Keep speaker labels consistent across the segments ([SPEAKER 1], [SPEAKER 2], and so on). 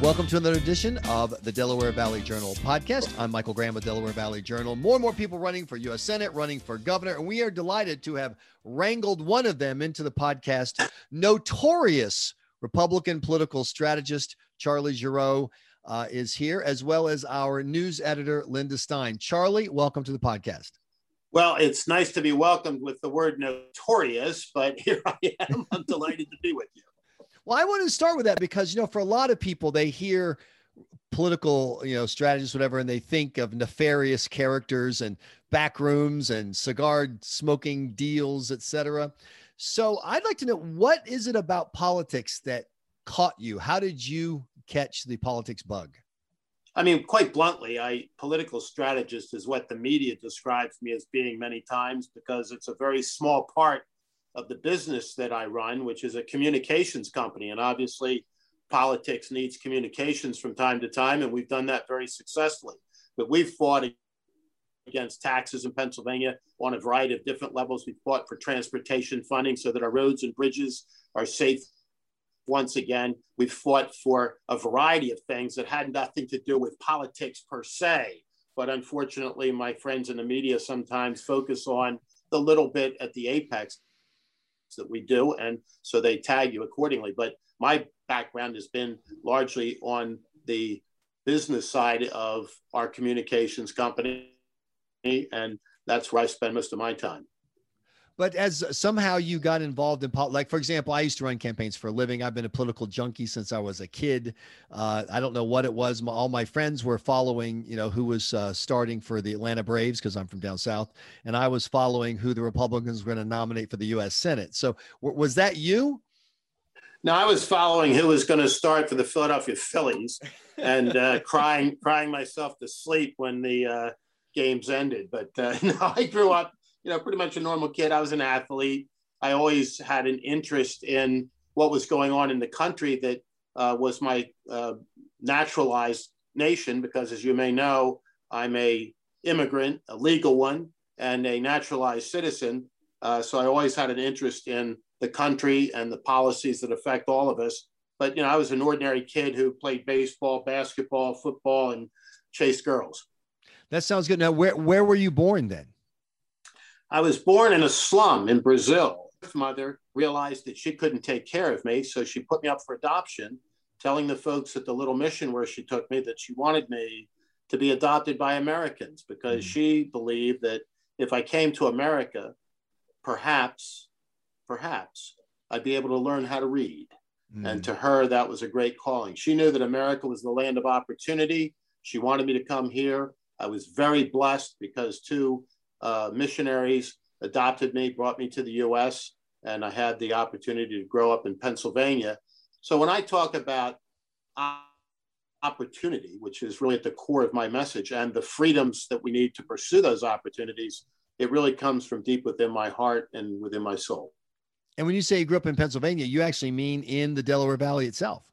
[SPEAKER 1] Welcome to another edition of the Delaware Valley Journal podcast. I'm Michael Graham with Delaware Valley Journal. More and more people running for U.S. Senate, running for governor, and we are delighted to have wrangled one of them into the podcast. Notorious Republican political strategist Charlie Gerow uh, is here, as well as our news editor Linda Stein. Charlie, welcome to the podcast.
[SPEAKER 2] Well, it's nice to be welcomed with the word notorious, but here I am. I'm delighted to be with you.
[SPEAKER 1] Well, I want to start with that because, you know, for a lot of people, they hear political, you know, strategists, whatever, and they think of nefarious characters and back rooms and cigar smoking deals, etc. So I'd like to know what is it about politics that caught you? How did you catch the politics bug?
[SPEAKER 2] I mean, quite bluntly, I political strategist is what the media describes me as being many times because it's a very small part of the business that I run, which is a communications company. And obviously, politics needs communications from time to time, and we've done that very successfully. But we've fought against taxes in Pennsylvania on a variety of different levels. We've fought for transportation funding so that our roads and bridges are safe once again. We've fought for a variety of things that had nothing to do with politics per se. But unfortunately, my friends in the media sometimes focus on the little bit at the apex that we do, and so they tag you accordingly. But my background has been largely on the business side of our communications company, and that's where I spend most of my time
[SPEAKER 1] but as somehow you got involved in politics, like for example, I used to run campaigns for a living. I've been a political junkie since I was a kid. Uh, I don't know what it was. My, all my friends were following, you know, who was uh, starting for the Atlanta Braves because I'm from down south, and I was following who the Republicans were going to nominate for the U.S. Senate. So w- was that you?
[SPEAKER 2] No, I was following who was going to start for the Philadelphia Phillies, and uh, crying, crying myself to sleep when the uh, games ended. But uh, no, I grew up you know, pretty much a normal kid. I was an athlete. I always had an interest in what was going on in the country that uh, was my uh, naturalized nation, because as you may know, I'm a immigrant, a legal one, and a naturalized citizen. Uh, so I always had an interest in the country and the policies that affect all of us. But you know, I was an ordinary kid who played baseball, basketball, football, and chased girls.
[SPEAKER 1] That sounds good. Now, where where were you born then?
[SPEAKER 2] I was born in a slum in Brazil. My mother realized that she couldn't take care of me, so she put me up for adoption, telling the folks at the little mission where she took me that she wanted me to be adopted by Americans because mm. she believed that if I came to America, perhaps, perhaps I'd be able to learn how to read. Mm. And to her, that was a great calling. She knew that America was the land of opportunity. She wanted me to come here. I was very blessed because two uh, missionaries adopted me, brought me to the US, and I had the opportunity to grow up in Pennsylvania. So when I talk about opportunity, which is really at the core of my message, and the freedoms that we need to pursue those opportunities, it really comes from deep within my heart and within my soul.
[SPEAKER 1] And when you say you grew up in Pennsylvania, you actually mean in the Delaware Valley itself.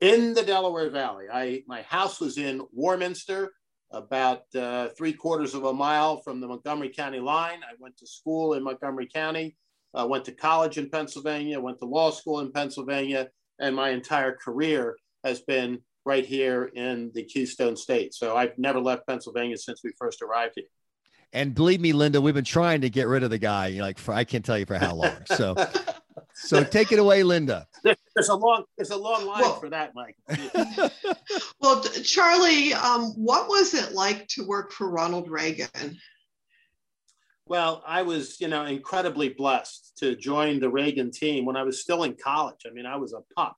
[SPEAKER 2] In the Delaware Valley. I my house was in Warminster, about uh, three quarters of a mile from the Montgomery County line. I went to school in Montgomery County, uh, went to college in Pennsylvania, went to law school in Pennsylvania, and my entire career has been right here in the Keystone State. So I've never left Pennsylvania since we first arrived here.
[SPEAKER 1] And believe me, Linda, we've been trying to get rid of the guy, like for I can't tell you for how long. So, so take it away, Linda.
[SPEAKER 2] There's a long, there's a long line well, for that, Mike.
[SPEAKER 3] Charlie, um, what was it like to work for Ronald Reagan?
[SPEAKER 2] Well, I was, you know, incredibly blessed to join the Reagan team when I was still in college. I mean, I was a pup,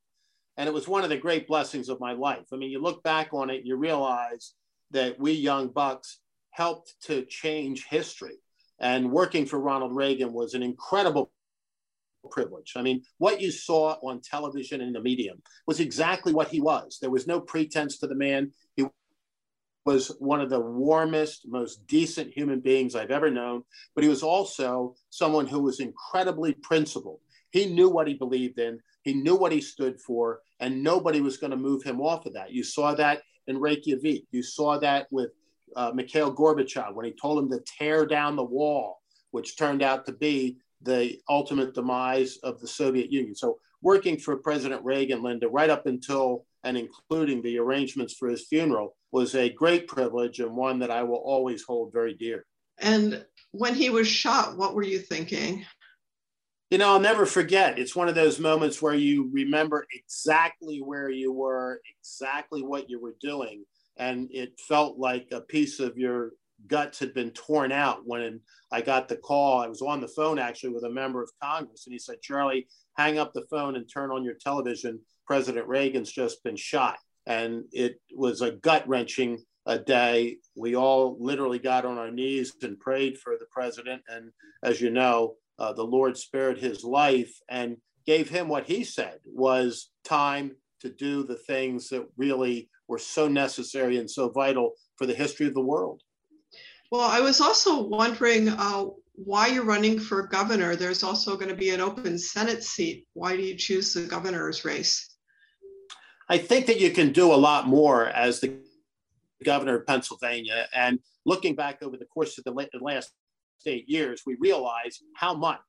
[SPEAKER 2] and it was one of the great blessings of my life. I mean, you look back on it, you realize that we young bucks helped to change history. And working for Ronald Reagan was an incredible privilege. I mean, what you saw on television and the medium was exactly what he was. There was no pretense to the man. He was one of the warmest, most decent human beings I've ever known, but he was also someone who was incredibly principled. He knew what he believed in, he knew what he stood for, and nobody was going to move him off of that. You saw that in Reykjavik. You saw that with uh, Mikhail Gorbachev when he told him to tear down the wall, which turned out to be the ultimate demise of the Soviet Union. So working for President Reagan, Linda, right up until and including the arrangements for his funeral was a great privilege and one that I will always hold very dear.
[SPEAKER 3] And when he was shot, what were you thinking?
[SPEAKER 2] You know, I'll never forget. It's one of those moments where you remember exactly where you were, exactly what you were doing. And it felt like a piece of your guts had been torn out when I got the call. I was on the phone actually with a member of Congress, and he said, Charlie, hang up the phone and turn on your television. President Reagan's just been shot. And it was a gut wrenching a day. We all literally got on our knees and prayed for the president. And as you know, uh, the Lord spared his life and gave him what he said was time to do the things that really were so necessary and so vital for the history of the world.
[SPEAKER 3] Well, I was also wondering uh, why you're running for governor. There's also going to be an open Senate seat. Why do you choose the governor's race?
[SPEAKER 2] I think that you can do a lot more as the governor of Pennsylvania. And looking back over the course of the last eight years, we realize how much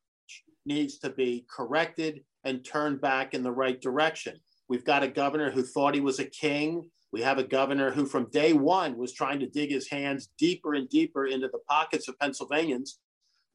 [SPEAKER 2] needs to be corrected and turned back in the right direction. We've got a governor who thought he was a king. We have a governor who, from day one, was trying to dig his hands deeper and deeper into the pockets of Pennsylvanians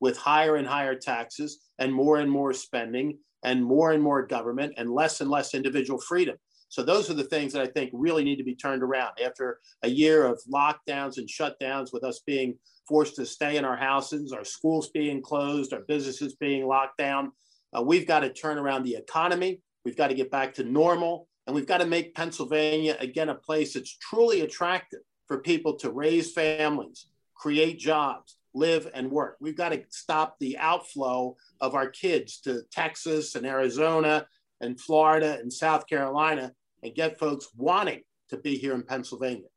[SPEAKER 2] with higher and higher taxes and more and more spending and more and more government and less and less individual freedom. So those are the things that I think really need to be turned around after a year of lockdowns and shutdowns with us being forced to stay in our houses, our schools being closed, our businesses being locked down. Uh, we've got to turn around the economy. We've got to get back to normal. And we've got to make Pennsylvania, again, a place that's truly attractive for people to raise families, create jobs, live and work. We've got to stop the outflow of our kids to Texas and Arizona and Florida and South Carolina and get folks wanting to be here in Pennsylvania.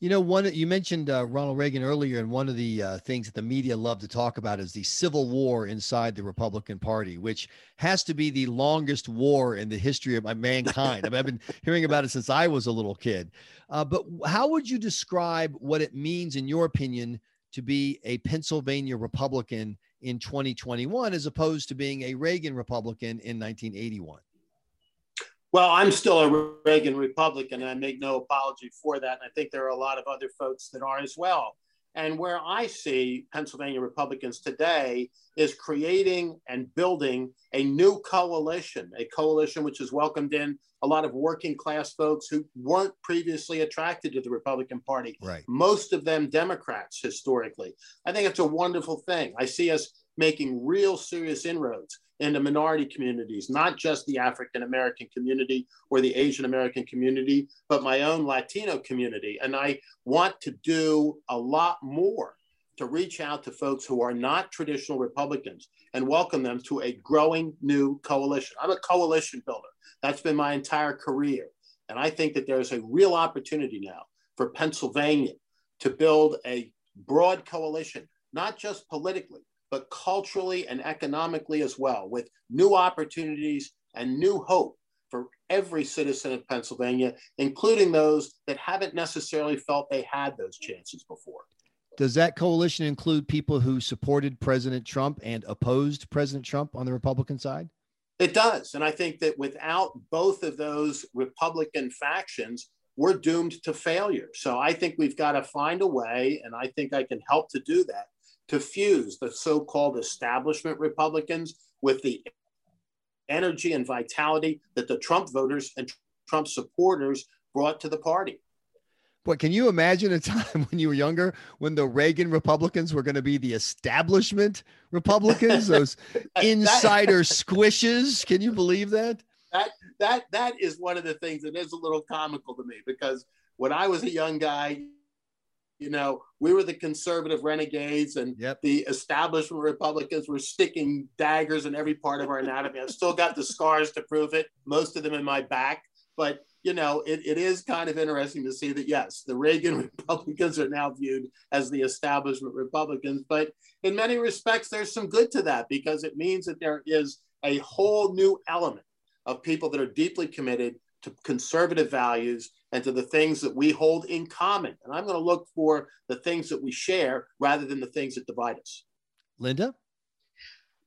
[SPEAKER 1] You know, one you mentioned uh, Ronald Reagan earlier, and one of the uh, things that the media love to talk about is the civil war inside the Republican Party, which has to be the longest war in the history of mankind. I mean, I've been hearing about it since I was a little kid. Uh, but how would you describe what it means, in your opinion, to be a Pennsylvania Republican in 2021 as opposed to being a Reagan Republican in 1981?
[SPEAKER 2] Well, I'm still a Reagan Republican. And I make no apology for that. And I think there are a lot of other folks that are as well. And where I see Pennsylvania Republicans today is creating and building a new coalition, a coalition which has welcomed in a lot of working class folks who weren't previously attracted to the Republican Party.
[SPEAKER 1] Right.
[SPEAKER 2] Most of them Democrats historically. I think it's a wonderful thing. I see us making real serious inroads into minority communities, not just the African American community or the Asian American community, but my own Latino community. And I want to do a lot more to reach out to folks who are not traditional Republicans and welcome them to a growing new coalition. I'm a coalition builder. That's been my entire career. And I think that there's a real opportunity now for Pennsylvania to build a broad coalition, not just politically, but culturally and economically as well, with new opportunities and new hope for every citizen of Pennsylvania, including those that haven't necessarily felt they had those chances before.
[SPEAKER 1] Does that coalition include people who supported President Trump and opposed President Trump on the Republican side?
[SPEAKER 2] It does. And I think that without both of those Republican factions, we're doomed to failure. So I think we've got to find a way, and I think I can help to do that, to fuse the so called establishment Republicans with the energy and vitality that the Trump voters and Trump supporters brought to the party.
[SPEAKER 1] But can you imagine a time when you were younger when the Reagan Republicans were going to be the establishment Republicans, those insider squishes? Can you believe that?
[SPEAKER 2] That that that is one of the things that is a little comical to me because when I was a young guy, you know, we were the conservative renegades and
[SPEAKER 1] yep.
[SPEAKER 2] the establishment Republicans were sticking daggers in every part of our anatomy. I've still got the scars to prove it, most of them in my back. But, you know, it, it is kind of interesting to see that, yes, the Reagan Republicans are now viewed as the establishment Republicans. But in many respects, there's some good to that because it means that there is a whole new element of people that are deeply committed to conservative values and to the things that we hold in common. And I'm going to look for the things that we share rather than the things that divide us.
[SPEAKER 1] Linda?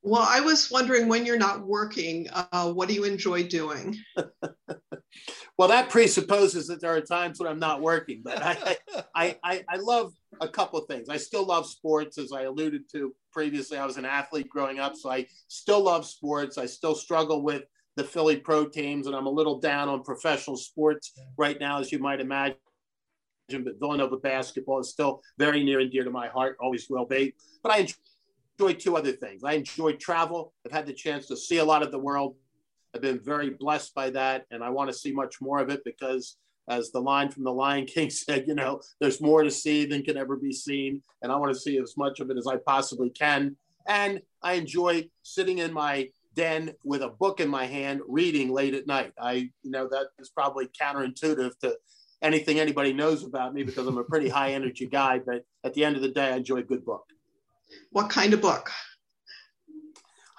[SPEAKER 3] Well, I was wondering when you're not working, uh, what do you enjoy doing?
[SPEAKER 2] well, that presupposes that there are times when I'm not working, but I, I, I, I, love a couple of things. I still love sports, as I alluded to previously. I was an athlete growing up, so I still love sports. I still struggle with the Philly pro teams, and I'm a little down on professional sports right now, as you might imagine. But Villanova basketball is still very near and dear to my heart, always will be. But I enjoy two other things. I enjoy travel. I've had the chance to see a lot of the world. I've been very blessed by that, and I want to see much more of it because, as the line from the Lion King said, you know, there's more to see than can ever be seen, and I want to see as much of it as I possibly can. And I enjoy sitting in my den with a book in my hand, reading late at night. I, you know, that is probably counterintuitive to anything anybody knows about me because I'm a pretty high energy guy. But at the end of the day, I enjoy a good book.
[SPEAKER 3] What kind of book?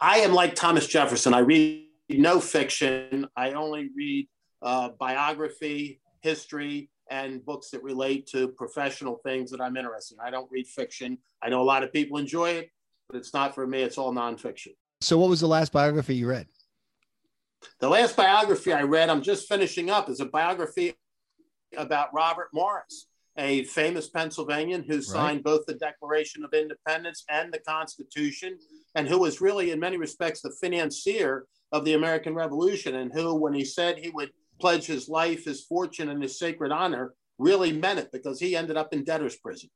[SPEAKER 2] I am like Thomas Jefferson. I read no fiction. I only read uh, biography, history, and books that relate to professional things that I'm interested in. I don't read fiction. I know a lot of people enjoy it, but it's not for me. It's all nonfiction.
[SPEAKER 1] So, what was the last biography you read?
[SPEAKER 2] The last biography I read, I'm just finishing up, is a biography about Robert Morris, a famous Pennsylvanian who signed right. both the Declaration of Independence and the Constitution, and who was really, in many respects, the financier of the American Revolution, and who, when he said he would pledge his life, his fortune, and his sacred honor, really meant it because he ended up in debtor's prison.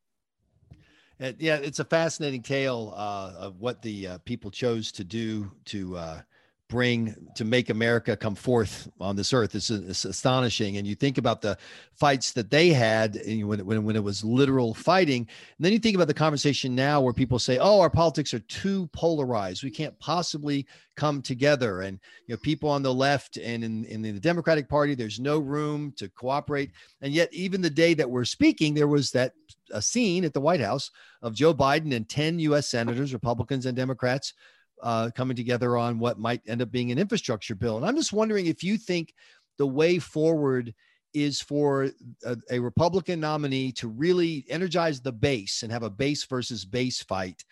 [SPEAKER 1] Yeah, it's a fascinating tale uh, of what the uh, people chose to do to uh, bring to make America come forth on this earth. It's, astonishing. And you think about the fights that they had when, when, when it was literal fighting. And then you think about the conversation now where people say, oh, our politics are too polarized. We can't possibly come together. And, you know, people on the left and in, in the Democratic Party, there's no room to cooperate. And yet, even the day that we're speaking, there was that a scene at the White House of Joe Biden and 10 US senators, Republicans and Democrats, uh, coming together on what might end up being an infrastructure bill. And I'm just wondering if you think the way forward is for a, a, Republican nominee to really energize the base and have a base versus base fight,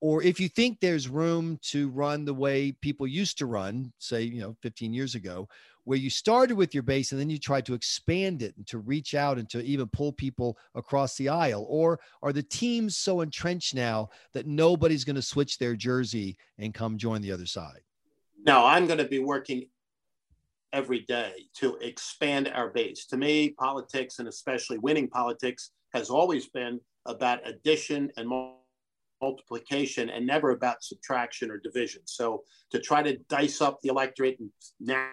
[SPEAKER 1] or if you think there's room to run the way people used to run, say, you know, 15 years ago, where you started with your base and then you tried to expand it and to reach out and to even pull people across the aisle? Or are the teams so entrenched now that nobody's going to switch their jersey and come join the other side?
[SPEAKER 2] No, I'm going to be working every day to expand our base. To me, politics and especially winning politics has always been about addition and multiplication and never about subtraction or division. So to try to dice up the electorate and now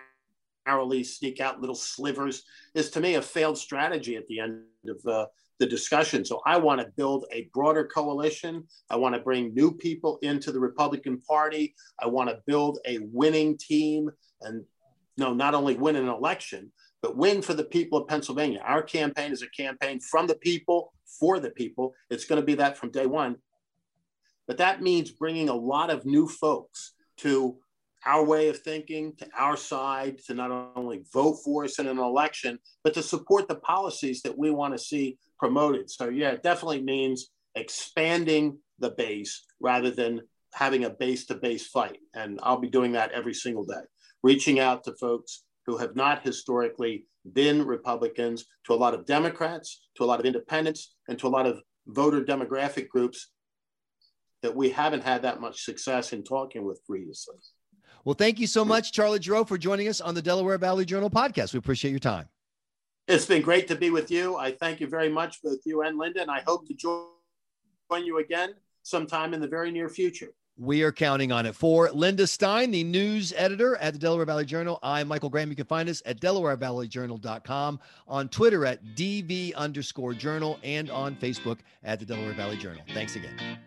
[SPEAKER 2] narrowly sneak out little slivers is to me a failed strategy at the end of uh, the discussion. So I want to build a broader coalition. I want to bring new people into the Republican Party. I want to build a winning team and no, not only win an election, but win for the people of Pennsylvania. Our campaign is a campaign from the people for the people. It's going to be that from day one. But that means bringing a lot of new folks to our way of thinking, to our side, to not only vote for us in an election, but to support the policies that we want to see promoted. So, yeah, it definitely means expanding the base rather than having a base to base fight. And I'll be doing that every single day, reaching out to folks who have not historically been Republicans, to a lot of Democrats, to a lot of independents, and to a lot of voter demographic groups that we haven't had that much success in talking with previously.
[SPEAKER 1] Well, thank you so much, Charlie Gerow, for joining us on the Delaware Valley Journal podcast. We appreciate your time.
[SPEAKER 2] It's been great to be with you. I thank you very much, both you and Linda, and I hope to join you again sometime in the very near future.
[SPEAKER 1] We are counting on it. For Linda Stein, the news editor at the Delaware Valley Journal, I'm Michael Graham. You can find us at DelawareValleyJournal.com, on Twitter at DV underscore journal, and on Facebook at the Delaware Valley Journal. Thanks again.